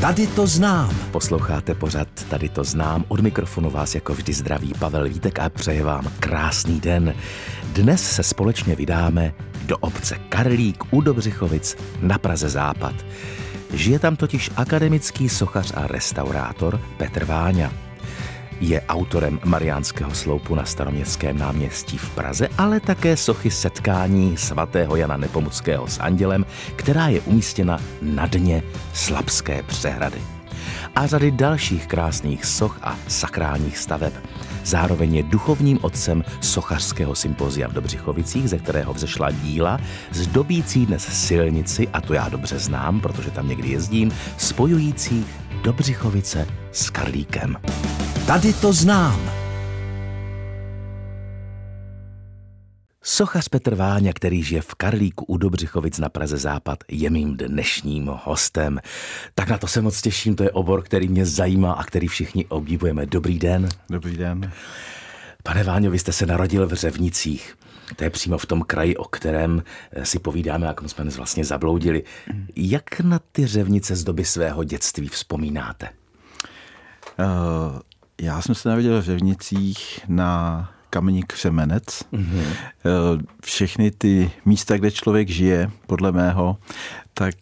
Tady to znám. Posloucháte pořad Tady to znám. Od mikrofonu vás jako vždy zdraví Pavel Vítek a přeje vám krásný den. Dnes se společně vydáme do obce Karlík u Dobřichovic na Praze Západ. Žije tam totiž akademický sochař a restaurátor Petr Váňa. Je autorem Mariánského sloupu na staroměstském náměstí v Praze, ale také sochy setkání svatého Jana Nepomuckého s andělem, která je umístěna na dně Slabské přehrady. A řady dalších krásných soch a sakrálních staveb. Zároveň je duchovním otcem sochařského sympozia v Dobřichovicích, ze kterého vzešla díla, zdobící dnes silnici, a to já dobře znám, protože tam někdy jezdím, spojující Dobřichovice s Karlíkem. Tady to znám. Sochař Petr Váňa, který žije v Karlíku u Dobřichovic na Praze Západ, je mým dnešním hostem. Tak na to se moc těším, to je obor, který mě zajímá a který všichni obdivujeme. Dobrý den. Dobrý den. Pane Váňo, vy jste se narodil v Řevnicích. To je přímo v tom kraji, o kterém eh, si povídáme, jak jsme dnes vlastně zabloudili. Jak na ty řevnice z doby svého dětství vzpomínáte? Uh, já jsem se narodil v Řevnicích na kamení Křemenec. Mm-hmm. Všechny ty místa, kde člověk žije, podle mého, tak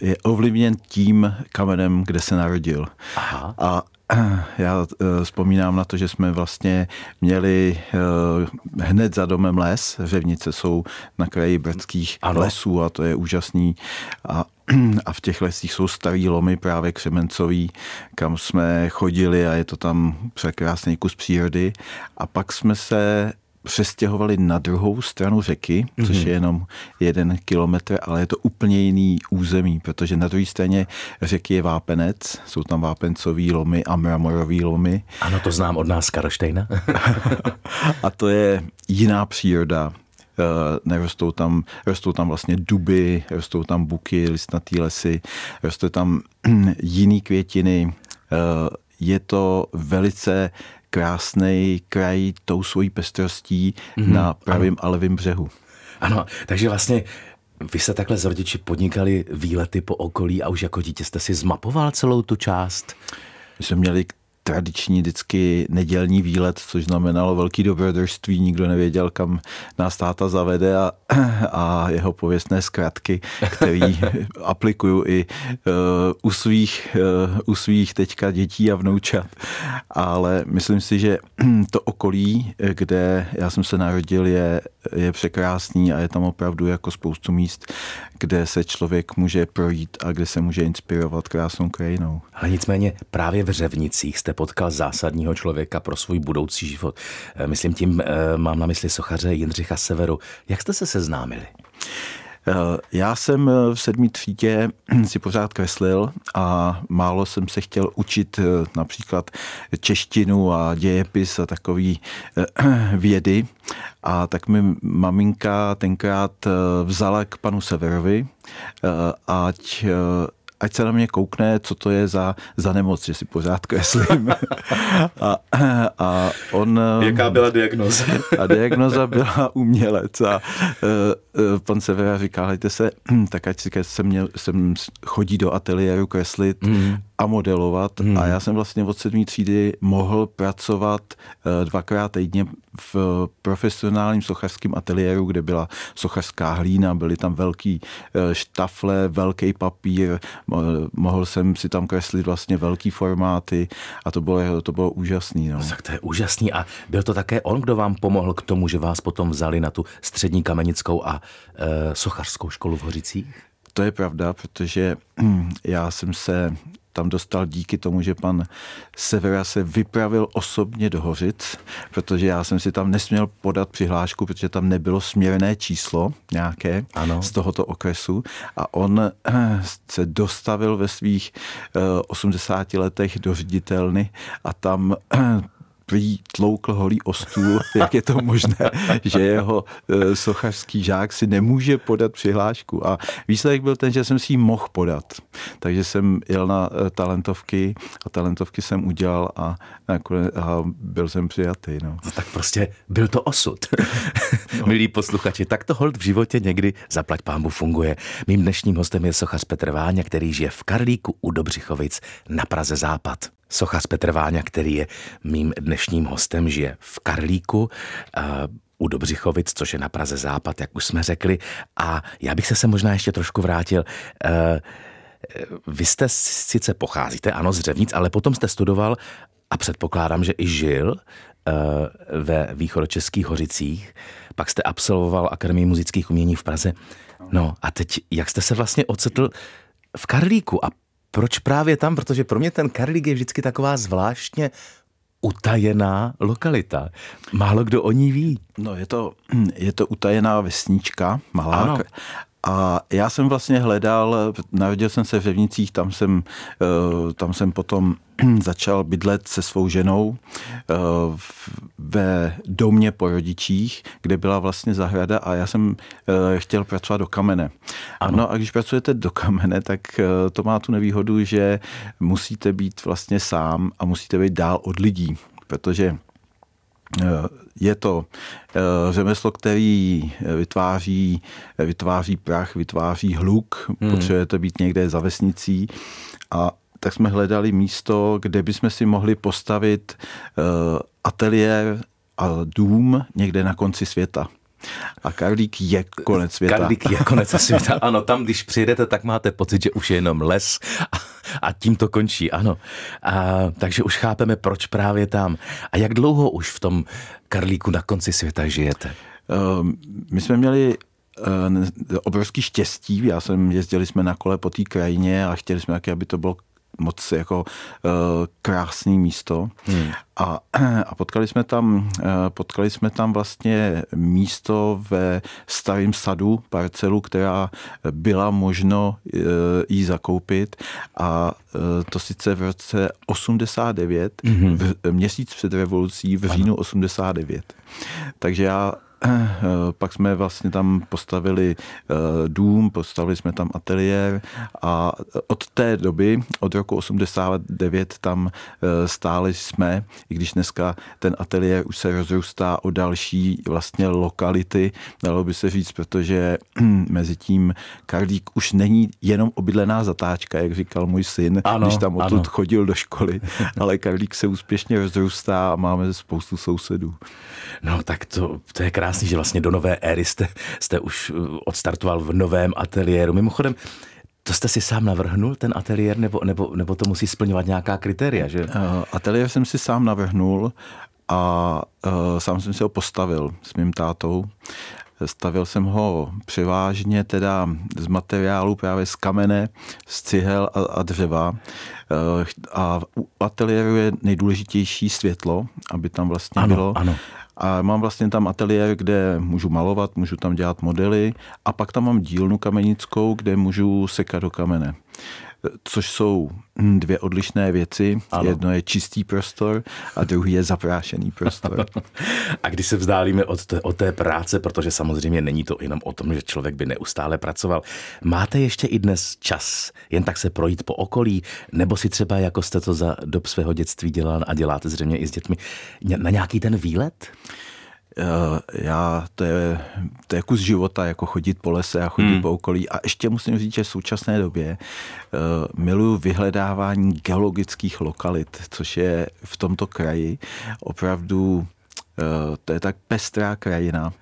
je ovlivněn tím kamenem, kde se narodil. Aha. A já vzpomínám na to, že jsme vlastně měli hned za domem les. Řevnice jsou na kraji brdských ano. lesů a to je úžasný. A a v těch lesích jsou starý lomy právě křemencový, kam jsme chodili a je to tam překrásný kus přírody. A pak jsme se přestěhovali na druhou stranu řeky, což je jenom jeden kilometr, ale je to úplně jiný území, protože na druhé straně řeky je vápenec, jsou tam vápencový lomy a mramorový lomy. Ano, to znám od nás Karlštejna. a to je jiná příroda. Eh, nerostou tam, rostou tam vlastně duby, rostou tam buky, listnatý lesy, rostou tam jiný květiny. Eh, je to velice krásný kraj tou svojí pestrostí mm-hmm. na pravém a levém břehu. Ano, takže vlastně vy jste takhle z rodiči podnikali výlety po okolí a už jako dítě jste si zmapoval celou tu část? My jsme měli tradiční vždycky nedělní výlet, což znamenalo velký dobrodružství, nikdo nevěděl, kam nás táta zavede a, a jeho pověstné zkratky, který aplikuju i uh, u, svých, uh, u svých teďka dětí a vnoučat. Ale myslím si, že to okolí, kde já jsem se narodil, je, je překrásný a je tam opravdu jako spoustu míst, kde se člověk může projít a kde se může inspirovat krásnou krajinou. Ale nicméně právě v Řevnicích jste potkal zásadního člověka pro svůj budoucí život. Eh, myslím tím, eh, mám na mysli sochaře Jindřicha Severu. Jak jste se seznámili? Eh, já jsem v sedmý třídě si pořád kreslil a málo jsem se chtěl učit například češtinu a dějepis a takový vědy. A tak mi maminka tenkrát vzala k panu Severovi, ať ať se na mě koukne, co to je za, za nemoc, že si pořád kreslím. a, a on... Jaká byla diagnoza? a diagnoza byla umělec. A uh, pan Severa říkal, hejte se, tak ať si jsem, měl, jsem chodí do ateliéru kreslit mm a modelovat. Hmm. A já jsem vlastně od sedmé třídy mohl pracovat eh, dvakrát týdně v profesionálním sochařském ateliéru, kde byla sochařská hlína, byly tam velký eh, štafle, velký papír, mohl jsem si tam kreslit vlastně velký formáty a to bylo, to bylo úžasný. No. Tak to je úžasný a byl to také on, kdo vám pomohl k tomu, že vás potom vzali na tu střední kamenickou a e, sochařskou školu v Hořicích? To je pravda, protože já jsem se tam dostal díky tomu, že pan Severa se vypravil osobně do Hořic, protože já jsem si tam nesměl podat přihlášku, protože tam nebylo směrné číslo nějaké ano. z tohoto okresu a on eh, se dostavil ve svých 80 eh, letech do ředitelny a tam prý tloukl holý o stůl, jak je to možné, že jeho e, sochařský žák si nemůže podat přihlášku. A výsledek byl ten, že jsem si ji mohl podat. Takže jsem jel na e, talentovky a talentovky jsem udělal a, nakonec, a byl jsem přijatý. No. no tak prostě byl to osud. no. Milí posluchači, tak to hold v životě někdy zaplať pámbu funguje. Mým dnešním hostem je sochař Petr Váňa, který žije v Karlíku u Dobřichovic na Praze Západ. Sochař Petr Váňa, který je mým dnešním hostem, žije v Karlíku, uh, u Dobřichovic, což je na Praze Západ, jak už jsme řekli. A já bych se se možná ještě trošku vrátil. Uh, vy jste sice pocházíte, ano, z Řevnic, ale potom jste studoval a předpokládám, že i žil ve východočeských Hořicích. Pak jste absolvoval Akademii muzických umění v Praze. No a teď, jak jste se vlastně ocitl v Karlíku a proč právě tam? Protože pro mě ten Karlík je vždycky taková zvláštně utajená lokalita. Málo kdo o ní ví. No je to, je to utajená vesnička, malá. Ano. A já jsem vlastně hledal, narodil jsem se v Řevnicích, tam jsem, eh, tam jsem potom začal bydlet se svou ženou eh, ve domě po rodičích, kde byla vlastně zahrada a já jsem eh, chtěl pracovat do kamene. Ano. No a když pracujete do kamene, tak to má tu nevýhodu, že musíte být vlastně sám a musíte být dál od lidí, protože je to eh, řemeslo, který vytváří, vytváří prach, vytváří hluk, hmm. potřebujete být někde za vesnicí a tak jsme hledali místo, kde bychom si mohli postavit eh, ateliér a dům někde na konci světa. A Karlík je konec světa. Karlík je konec světa, ano. Tam, když přijdete, tak máte pocit, že už je jenom les a, a tím to končí, ano. A, takže už chápeme, proč právě tam. A jak dlouho už v tom Karlíku na konci světa žijete? Uh, my jsme měli uh, obrovský štěstí. Já jsem, jezdili jsme na kole po té krajině a chtěli jsme taky, aby to bylo moc jako uh, krásný místo. Hmm. A, a potkali jsme tam, uh, potkali jsme tam vlastně místo ve starém sadu, parcelu, která byla možno uh, jí zakoupit a to sice v roce 89, hmm. v, měsíc před revolucí v říjnu 89. Takže já Eh, pak jsme vlastně tam postavili eh, dům, postavili jsme tam ateliér a od té doby, od roku 89 tam eh, stáli jsme, i když dneska ten ateliér už se rozrůstá o další vlastně lokality, dalo by se říct, protože mezi tím Karlík už není jenom obydlená zatáčka, jak říkal můj syn, ano, když tam odtud ano. chodil do školy, ale Karlík se úspěšně rozrůstá a máme spoustu sousedů. No tak to, to je krásné krásný, že vlastně do nové éry jste, jste už uh, odstartoval v novém ateliéru. Mimochodem, to jste si sám navrhnul, ten ateliér, nebo, nebo, nebo to musí splňovat nějaká kritéria, že? Uh, ateliér jsem si sám navrhnul a uh, sám jsem si ho postavil s mým tátou. Stavil jsem ho převážně teda z materiálu právě z kamene, z cihel a, a dřeva. Uh, a u ateliéru je nejdůležitější světlo, aby tam vlastně ano, bylo. Ano. A mám vlastně tam ateliér, kde můžu malovat, můžu tam dělat modely a pak tam mám dílnu kamenickou, kde můžu sekat do kamene což jsou dvě odlišné věci. Ano. Jedno je čistý prostor a druhý je zaprášený prostor. a když se vzdálíme od té, od té práce, protože samozřejmě není to jenom o tom, že člověk by neustále pracoval, máte ještě i dnes čas jen tak se projít po okolí, nebo si třeba, jako jste to za dob svého dětství dělal a děláte zřejmě i s dětmi, na nějaký ten výlet? Eh, já, to je, to je kus života, jako chodit po lese a chodit hmm. po okolí. A ještě musím říct, že v současné době uh, miluju vyhledávání geologických lokalit, což je v tomto kraji opravdu eh, to je tak pestrá krajina.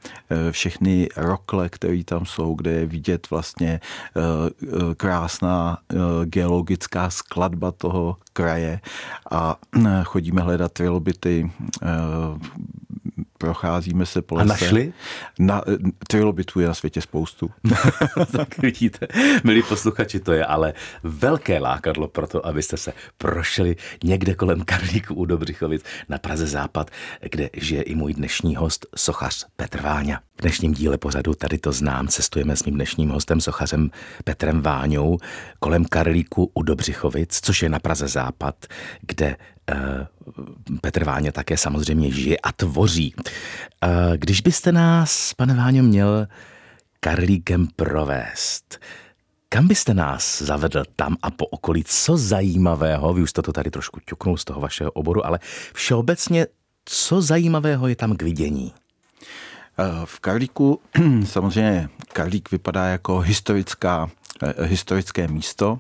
Všechny rokle, které tam jsou, kde je vidět vlastně krásná geologická skladba toho kraje a chodíme hledat trilobity, procházíme se po lese. A našli? Na, trilobitů je na světě spoustu. tak vidíte, milí posluchači, to je ale velké lákadlo pro to, abyste se prošli někde kolem Karlíku u Dobřichovic na Praze Západ, kde žije i můj dnešní host, sochař Petr Váňa. V dnešním díle pořadu Tady to znám cestujeme s mým dnešním hostem, sochařem Petrem Váňou, kolem Karlíku u Dobřichovic, což je na Praze Západ, kde uh, Petr Váňa také samozřejmě žije a tvoří. Uh, když byste nás, pane Váňo, měl Karlíkem provést, kam byste nás zavedl tam a po okolí? Co zajímavého, vy už jste to tady trošku ťuknul z toho vašeho oboru, ale všeobecně, co zajímavého je tam k vidění? V Karlíku samozřejmě Karlík vypadá jako historická Eh, historické místo,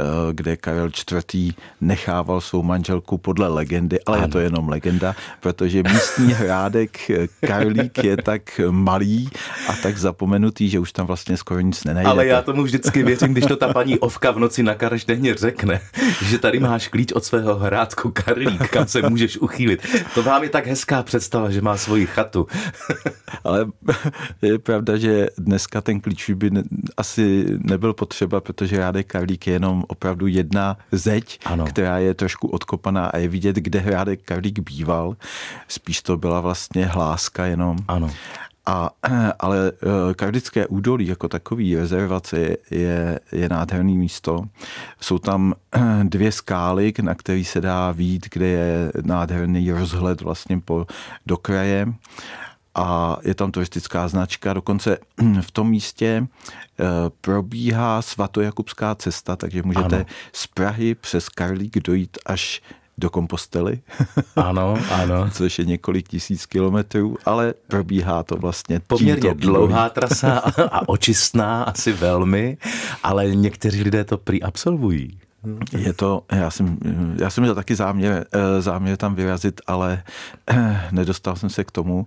eh, kde Karel IV. nechával svou manželku podle legendy, ale ano. je to jenom legenda, protože místní hrádek eh, Karlík je tak malý a tak zapomenutý, že už tam vlastně skoro nic nenajdete. Ale já tomu vždycky věřím, když to ta paní Ovka v noci na Karštehně řekne, že tady máš klíč od svého hrádku Karlík, kam se můžeš uchýlit. To vám je tak hezká představa, že má svoji chatu. ale je pravda, že dneska ten klíč by ne, asi nebyl potřeba, protože Hrádek Karlík je jenom opravdu jedna zeď, ano. která je trošku odkopaná a je vidět, kde Hrádek Karlík býval. Spíš to byla vlastně hláska jenom. Ano. A, ale eh, Kardické údolí jako takový rezervace je, je nádherný místo. Jsou tam dvě skály, na které se dá vít, kde je nádherný rozhled vlastně po, do kraje a je tam turistická značka. Dokonce v tom místě eh, probíhá svatojakubská cesta, takže můžete ano. z Prahy přes Karlík dojít až do Kompostely. Ano, ano. Což je několik tisíc kilometrů, ale probíhá to vlastně Poměrně dlouhá trasa a očistná asi velmi, ale někteří lidé to prý absolvují. Je to, já jsem, já jsem měl taky záměr, eh, záměr tam vyrazit, ale eh, nedostal jsem se k tomu.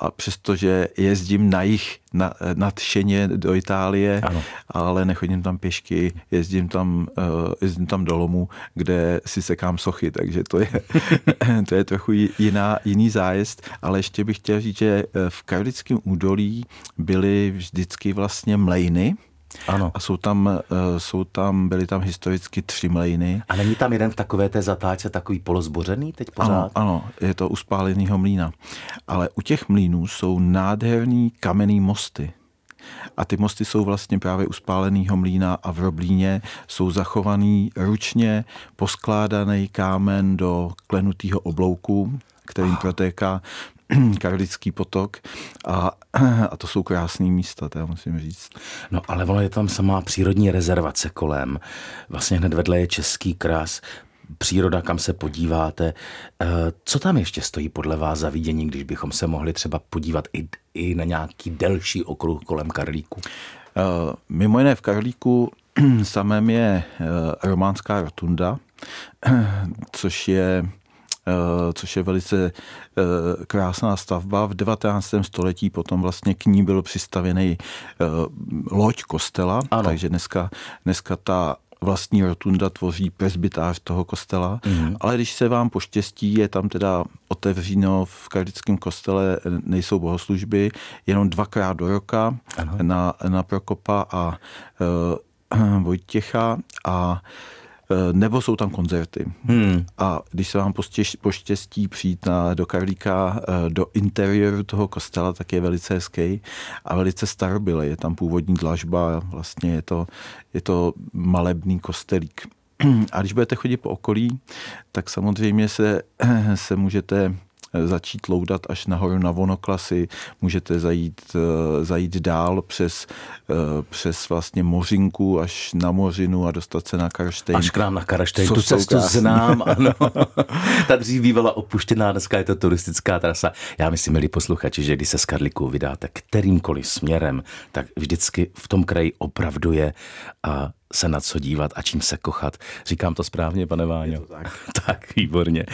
A přestože jezdím na jich na, nadšeně do Itálie, ano. ale nechodím tam pěšky, jezdím tam, eh, jezdím tam do Lomu, kde si sekám sochy, takže to je, to je trochu jiná, jiný zájezd, ale ještě bych chtěl říct, že v Karlickém údolí byly vždycky vlastně mlejny, ano. A jsou tam, eh, jsou tam, byly tam historicky tři mlejny. A není tam jeden v takové té zatáčce takový polozbořený teď pořád? Ano, ano, je to u spálenýho mlína. Ale u těch mlínů jsou nádherný kamenný mosty. A ty mosty jsou vlastně právě u spáleného mlína a v Roblíně jsou zachovaný ručně poskládaný kámen do klenutého oblouku, kterým protéká Karlický potok a, a to jsou krásné místa, to já musím říct. No ale ono je tam samá přírodní rezervace kolem. Vlastně hned vedle je Český krás, příroda, kam se podíváte. Eh, co tam ještě stojí podle vás za vidění, když bychom se mohli třeba podívat i, i na nějaký delší okruh kolem Karlíku? Uh, mimo jiné v Karlíku samém je uh, románská rotunda, což je Eh, což je velice eh, krásná stavba. V 19. století potom vlastně k ní byl přistavený eh, loď kostela, ano. takže dneska, dneska ta vlastní rotunda tvoří presbytář toho kostela, mm. ale když se vám poštěstí, je tam teda otevřeno v kardickém kostele, nejsou bohoslužby, jenom dvakrát do roka na, na Prokopa a uh, Vojtěcha a Eh, nebo jsou tam koncerty. Hmm. A když se vám poštěstí přijít na, do Karlíka, eh, do interiéru toho kostela, tak je velice hezký a velice starobylý. Je tam původní dlažba, vlastně je to, je to malebný kostelík. A když budete chodit po okolí, tak samozřejmě se, se můžete začít loudat až nahoru na vonoklasy, můžete zajít, eh, zajít dál přes, eh, přes vlastně Mořinku až na Mořinu a dostat se na Karštejn. Až k nám na Karštejn, tu cestu krásný. znám, ano. Ta dřív bývala opuštěná, dneska je to turistická trasa. Já myslím, milí posluchači, že když se z Karliku vydáte kterýmkoliv směrem, tak vždycky v tom kraji opravdu je a se na co dívat a čím se kochat. Říkám to správně, pane Váňo? tak. tak, výborně.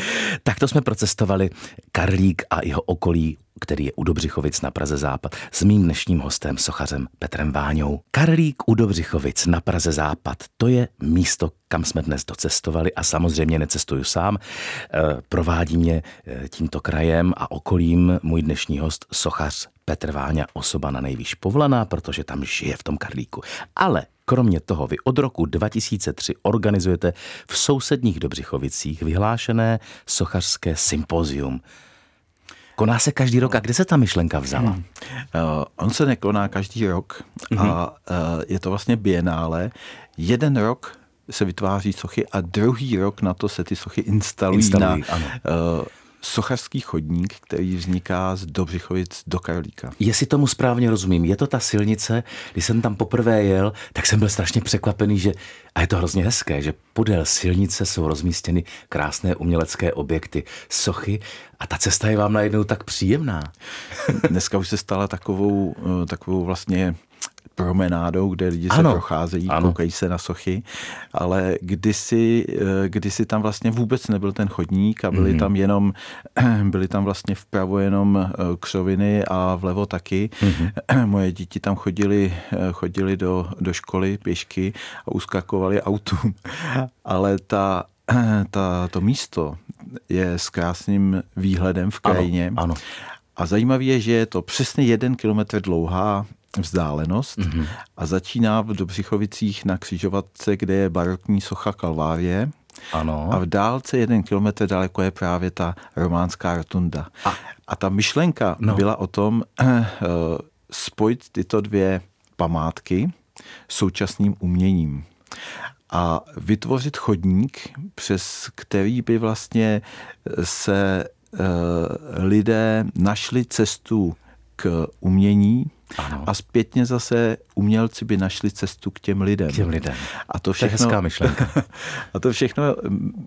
Tak to jsme procestovali Karlík a jeho okolí který je u Dobřichovic na Praze Západ, s mým dnešním hostem, sochařem Petrem Váňou. Karlík u Dobřichovic na Praze Západ, to je místo, kam jsme dnes docestovali a samozřejmě necestuju sám. Eh, provádí mě eh, tímto krajem a okolím můj dnešní host, sochař Petr Váňa, osoba na nejvýš povlaná, protože tam žije v tom Karlíku. Ale Kromě toho vy od roku 2003 organizujete v sousedních Dobřichovicích vyhlášené sochařské sympozium. Koná se každý rok a kde se ta myšlenka vzala? Hmm. Uh, on se nekoná každý rok a uh, je to vlastně bienále. Jeden rok se vytváří sochy a druhý rok na to se ty sochy instalují, instalují na ano. Uh, sochařský chodník, který vzniká z Dobřichovic do Karlíka. Jestli tomu správně rozumím, je to ta silnice, když jsem tam poprvé jel, tak jsem byl strašně překvapený, že, a je to hrozně hezké, že podél silnice jsou rozmístěny krásné umělecké objekty, sochy a ta cesta je vám najednou tak příjemná. Dneska už se stala takovou, eh, takovou vlastně promenádou, kde lidi ano. se procházejí, ano. koukají se na sochy, ale kdysi, eh, kdysi tam vlastně vůbec nebyl ten chodník a byly mm. tam jenom, byly tam vlastně vpravo jenom eh, křoviny a vlevo taky. Mm. Moje děti tam chodili, eh, chodili do, do školy pěšky a uskakovali autům, ale ta ta, to místo je s krásným výhledem v krajině. Ano, ano. A zajímavé je, že je to přesně jeden kilometr dlouhá vzdálenost mm-hmm. a začíná v Dobřichovicích na křižovatce, kde je barokní socha Kalvárie. Ano. A v dálce jeden kilometr daleko je právě ta románská rotunda. A, a ta myšlenka no. byla o tom uh, spojit tyto dvě památky současným uměním a vytvořit chodník, přes který by vlastně se uh, lidé našli cestu k umění, ano. A zpětně zase umělci by našli cestu k těm lidem. K těm lidem. A to všechno, to je hezká myšlenka. A to všechno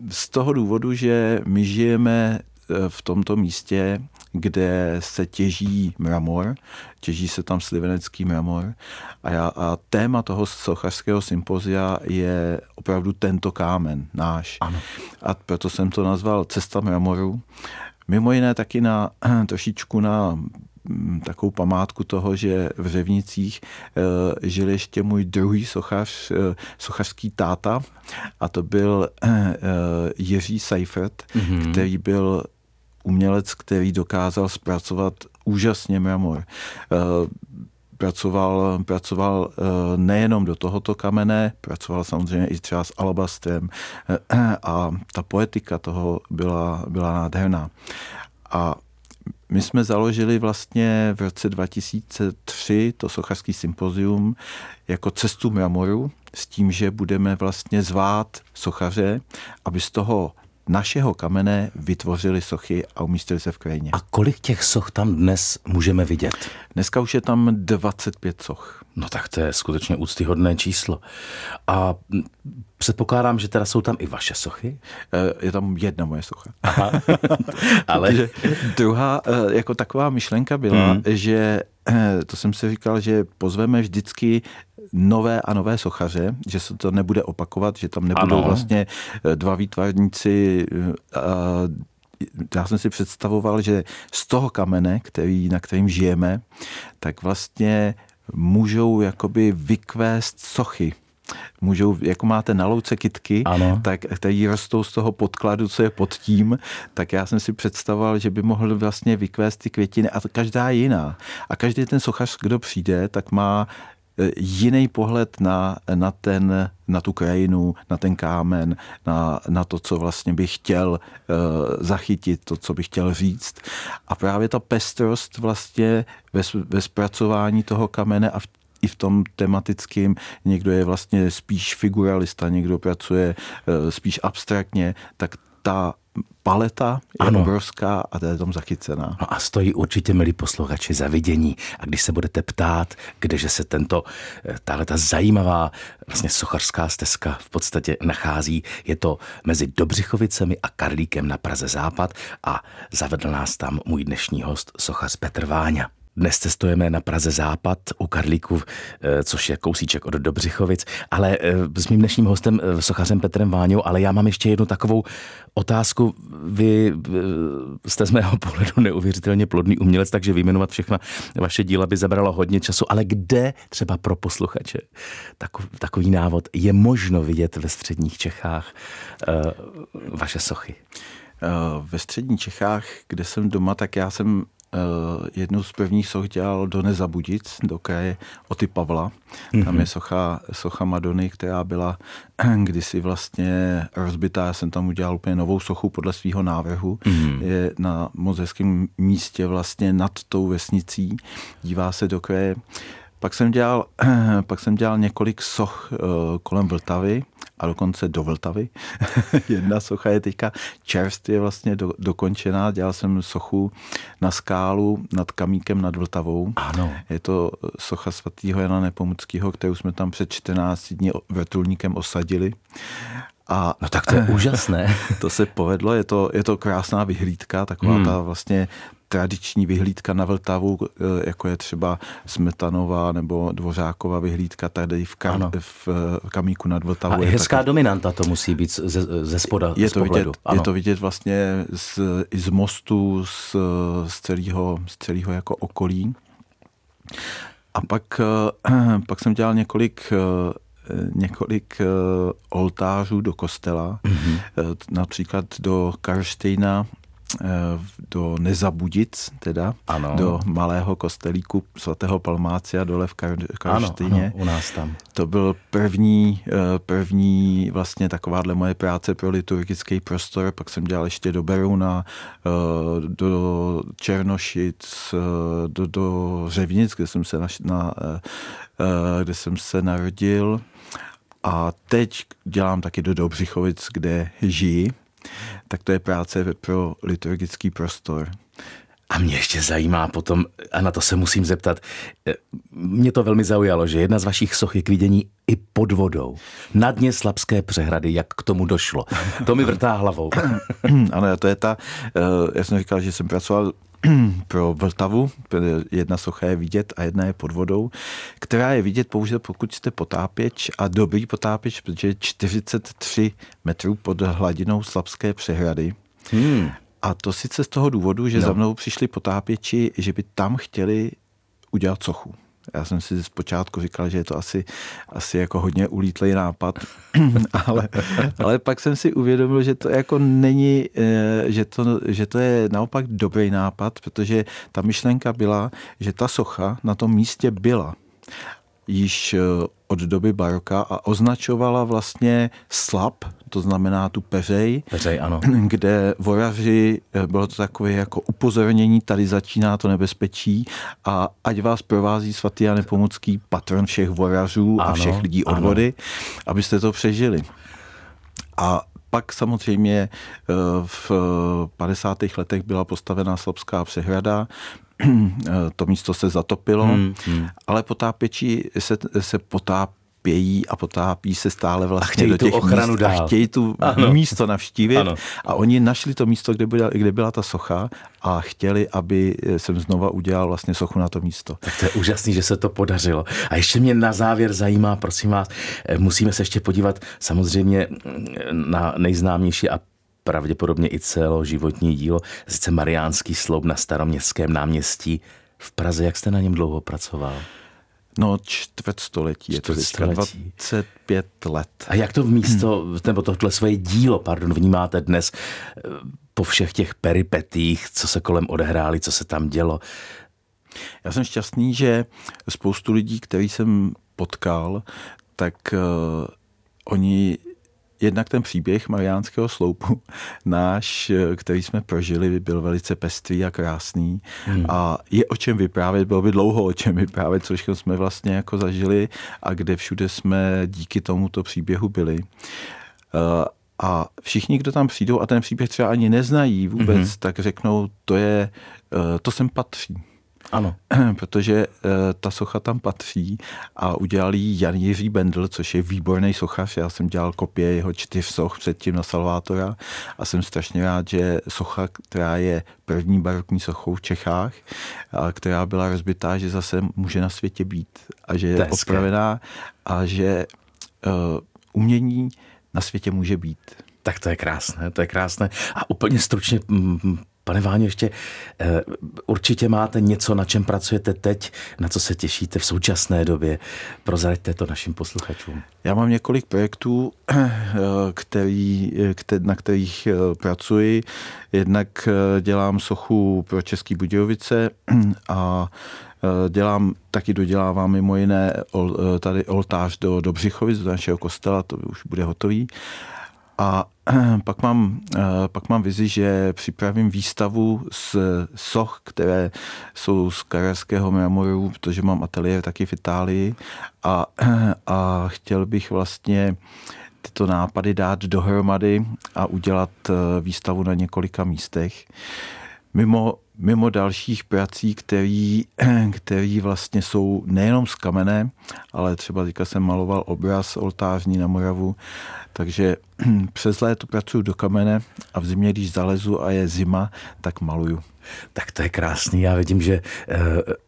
z toho důvodu, že my žijeme eh, v tomto místě, kde se těží mramor, těží se tam slivenecký mramor a, já, a téma toho sochařského sympozia je opravdu tento kámen, náš. Ano. A proto jsem to nazval Cesta mramoru. Mimo jiné taky na trošičku na takovou památku toho, že v Řevnicích eh, žil ještě můj druhý sochař, eh, sochařský táta a to byl eh, Jiří Seifert, mm-hmm. který byl umělec, který dokázal zpracovat úžasně mramor pracoval, pracoval nejenom do tohoto kamene, pracoval samozřejmě i třeba s alabastrem a ta poetika toho byla, byla nádherná. A my jsme založili vlastně v roce 2003 to sochařský sympozium jako cestu mramoru s tím, že budeme vlastně zvát sochaře, aby z toho našeho kamene vytvořili sochy a umístili se v krajině. A kolik těch soch tam dnes můžeme vidět? Dneska už je tam 25 soch. No tak to je skutečně úctyhodné číslo. A předpokládám, že teda jsou tam i vaše sochy? Eh, je tam jedna moje socha. Aha. Ale... druhá eh, jako taková myšlenka byla, hmm. že eh, to jsem si říkal, že pozveme vždycky nové a nové sochaře, že se to nebude opakovat, že tam nebudou ano. vlastně dva výtvarníci já jsem si představoval, že z toho kamene, který, na kterým žijeme, tak vlastně můžou jakoby vykvést sochy můžou, jako máte na louce kitky, ano. tak který rostou z toho podkladu, co je pod tím, tak já jsem si představoval, že by mohl vlastně vykvést ty květiny a každá jiná. A každý ten sochař, kdo přijde, tak má jiný pohled na, na, ten, na tu krajinu, na ten kámen, na, na to, co vlastně bych chtěl uh, zachytit, to, co bych chtěl říct. A právě ta pestrost vlastně ve, ve zpracování toho kamene a v i v tom tematickém. Někdo je vlastně spíš figuralista, někdo pracuje eh, spíš abstraktně, tak ta paleta je ano. obrovská a to je tam zachycená. No a stojí určitě, milí posluchači, za vidění. A když se budete ptát, kdeže se tento, eh, tahle ta zajímavá vlastně sochařská stezka v podstatě nachází, je to mezi Dobřichovicemi a Karlíkem na Praze Západ a zavedl nás tam můj dnešní host, sochař Petr Váňa. Dnes cestujeme na Praze Západ u Karlíku, eh, což je kousíček od Dobřichovic, ale eh, s mým dnešním hostem, eh, sochařem Petrem Váňou, ale já mám ještě jednu takovou otázku. Vy jste z mého pohledu neuvěřitelně plodný umělec, takže vyjmenovat všechna vaše díla by zabralo hodně času, ale kde třeba pro posluchače takový, takový návod je možno vidět ve středních Čechách vaše sochy? Ve středních Čechách, kde jsem doma, tak já jsem jednu z prvních soch dělal do Nezabudic, do kraje Oty Pavla. Mm-hmm. Tam je socha, socha Madony, která byla kdysi vlastně rozbitá. Já jsem tam udělal úplně novou sochu podle svého návrhu. Mm-hmm. Je na moc hezkém místě vlastně nad tou vesnicí. Dívá se do kraje pak jsem dělal, pak jsem dělal několik soch eh, kolem Vltavy a dokonce do Vltavy. Jedna socha je teďka čerstvě vlastně do, dokončená. Dělal jsem sochu na skálu nad Kamíkem nad Vltavou. Ano. Je to socha svatého Jana Nepomuckého, kterou jsme tam před 14 dní vrtulníkem osadili. A no tak to je úžasné. To se povedlo, je to, je to krásná vyhlídka, taková hmm. ta vlastně tradiční vyhlídka na Vltavu, eh, jako je třeba Smetanová nebo Dvořáková vyhlídka tady v, kam, v eh, Kamíku nad Vltavou. A je hezká taky... dominanta to musí být ze, ze spoda, je z to vidět, Je to vidět vlastně z, i z mostu, z, z, celého, z celého jako okolí. A pak, eh, pak jsem dělal několik několik oltářů do kostela, mm-hmm. například do Karštejna do Nezabudic, teda ano. do malého kostelíku svatého Palmácia dole v Karštejně. Ano, ano, u nás tam. To byl první, eh, první vlastně takováhle moje práce pro liturgický prostor, pak jsem dělal ještě do Beruna, eh, do Černošic, do, do Řevnic, kde jsem se, na, na, kde jsem se narodil. A teď dělám taky do Dobřichovic, kde žiji tak to je práce pro liturgický prostor. A mě ještě zajímá potom, a na to se musím zeptat, eh, mě to velmi zaujalo, že jedna z vašich soch je k vidění i pod vodou. Na dně Slabské přehrady, jak k tomu došlo. To mi vrtá hlavou. ano, to je ta, eh, já jsem říkal, že jsem pracoval pro Vltavu, jedna socha je vidět a jedna je pod vodou, která je vidět pouze pokud jste potápěč a dobrý potápěč, protože je 43 metrů pod hladinou Slabské přehrady. Hmm. A to sice z toho důvodu, že no. za mnou přišli potápěči, že by tam chtěli udělat sochu. Já jsem si zpočátku říkal, že je to asi, asi jako hodně ulítlej nápad, ale, ale pak jsem si uvědomil, že to jako není, eh, že to, že to je naopak dobrý nápad, protože ta myšlenka byla, že ta socha na tom místě byla již eh, od doby baroka a označovala vlastně slab, to znamená tu peřej, peřej ano. kde vojaři, eh, bylo to takové jako upozornění, tady začíná to nebezpečí a ať vás provází svatý a nepomucký patron všech vojařů ano, a všech lidí od ano. vody, abyste to přežili. A pak samozřejmě eh, v 50. letech byla postavená Slabská přehrada, to místo se zatopilo, hmm, hmm. ale potápěči se, se potápějí a potápí se stále vlastně a do těch tu ochranu míst dál. a chtějí tu ano. místo navštívit ano. a oni našli to místo, kde byla, kde byla ta socha a chtěli, aby jsem znova udělal vlastně sochu na to místo. Tak to je úžasný, že se to podařilo. A ještě mě na závěr zajímá, prosím vás, eh, musíme se ještě podívat samozřejmě na nejznámější a pravděpodobně i životní dílo, sice Mariánský sloup na staroměstském náměstí v Praze. Jak jste na něm dlouho pracoval? No čtvrtstoletí, je to 25 let. A jak to v místo, hmm. nebo tohle svoje dílo, pardon, vnímáte dnes po všech těch peripetích, co se kolem odehráli, co se tam dělo? Já jsem šťastný, že spoustu lidí, který jsem potkal, tak uh, oni jednak ten příběh Mariánského sloupu náš, který jsme prožili, byl velice pestrý a krásný hmm. a je o čem vyprávět, bylo by dlouho o čem vyprávět, což jsme vlastně jako zažili a kde všude jsme díky tomuto příběhu byli. Eh, a všichni, kdo tam přijdou a ten příběh třeba ani neznají vůbec, mm-hmm. tak řeknou, to je, eh, to sem patří. Ano. Protože uh, ta socha tam patří a udělal ji Jan Jiří Bendl, což je výborný sochař. Já jsem dělal kopie jeho čtyř soch předtím na Salvátora a jsem strašně rád, že socha, která je první barokní sochou v Čechách, a která byla rozbitá, že zase může na světě být a že je Teske. opravená a že uh, umění na světě může být. Tak to je krásné, to je krásné. A úplně stručně Pane Váňo, ještě uh, určitě máte něco, na čem pracujete teď, na co se těšíte v současné době. Prozraďte to našim posluchačům. Já mám několik projektů, který, na kterých pracuji. Jednak dělám sochu pro Český Budějovice a dělám, taky dodělávám mimo jiné tady oltář do Dobřichovic, do našeho kostela, to už bude hotový. A pak mám, eh, pak mám vizi, že připravím výstavu z soch, které jsou z karerského mramoru, protože mám ateliér taky v Itálii a, a chtěl bych vlastně tyto nápady dát dohromady a udělat eh, výstavu na několika místech. Mimo, mimo dalších prací, který, který vlastně jsou nejenom z kamene, ale třeba teďka jsem maloval obraz oltářní na Moravu, takže přes léto pracuji do kamene a v zimě, když zalezu a je zima, tak maluju. Tak to je krásný. Já vidím, že eh,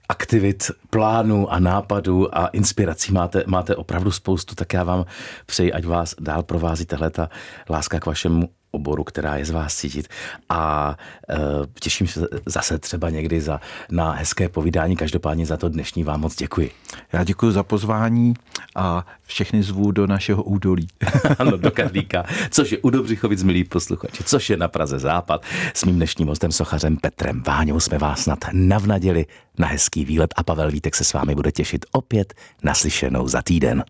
aktivit, plánů a nápadů a inspirací máte, máte opravdu spoustu, tak já vám přeji, ať vás dál provází tahle ta láska k vašemu oboru, která je z vás cítit. A e, těším se zase třeba někdy za, na hezké povídání. Každopádně za to dnešní vám moc děkuji. Já děkuji za pozvání a všechny zvu do našeho údolí. ano, do Karlíka, což je u Dobřichovic, milí posluchači, což je na Praze Západ. S mým dnešním hostem sochařem Petrem Váňou jsme vás snad navnadili na hezký výlet a Pavel Vítek se s vámi bude těšit opět naslyšenou za týden.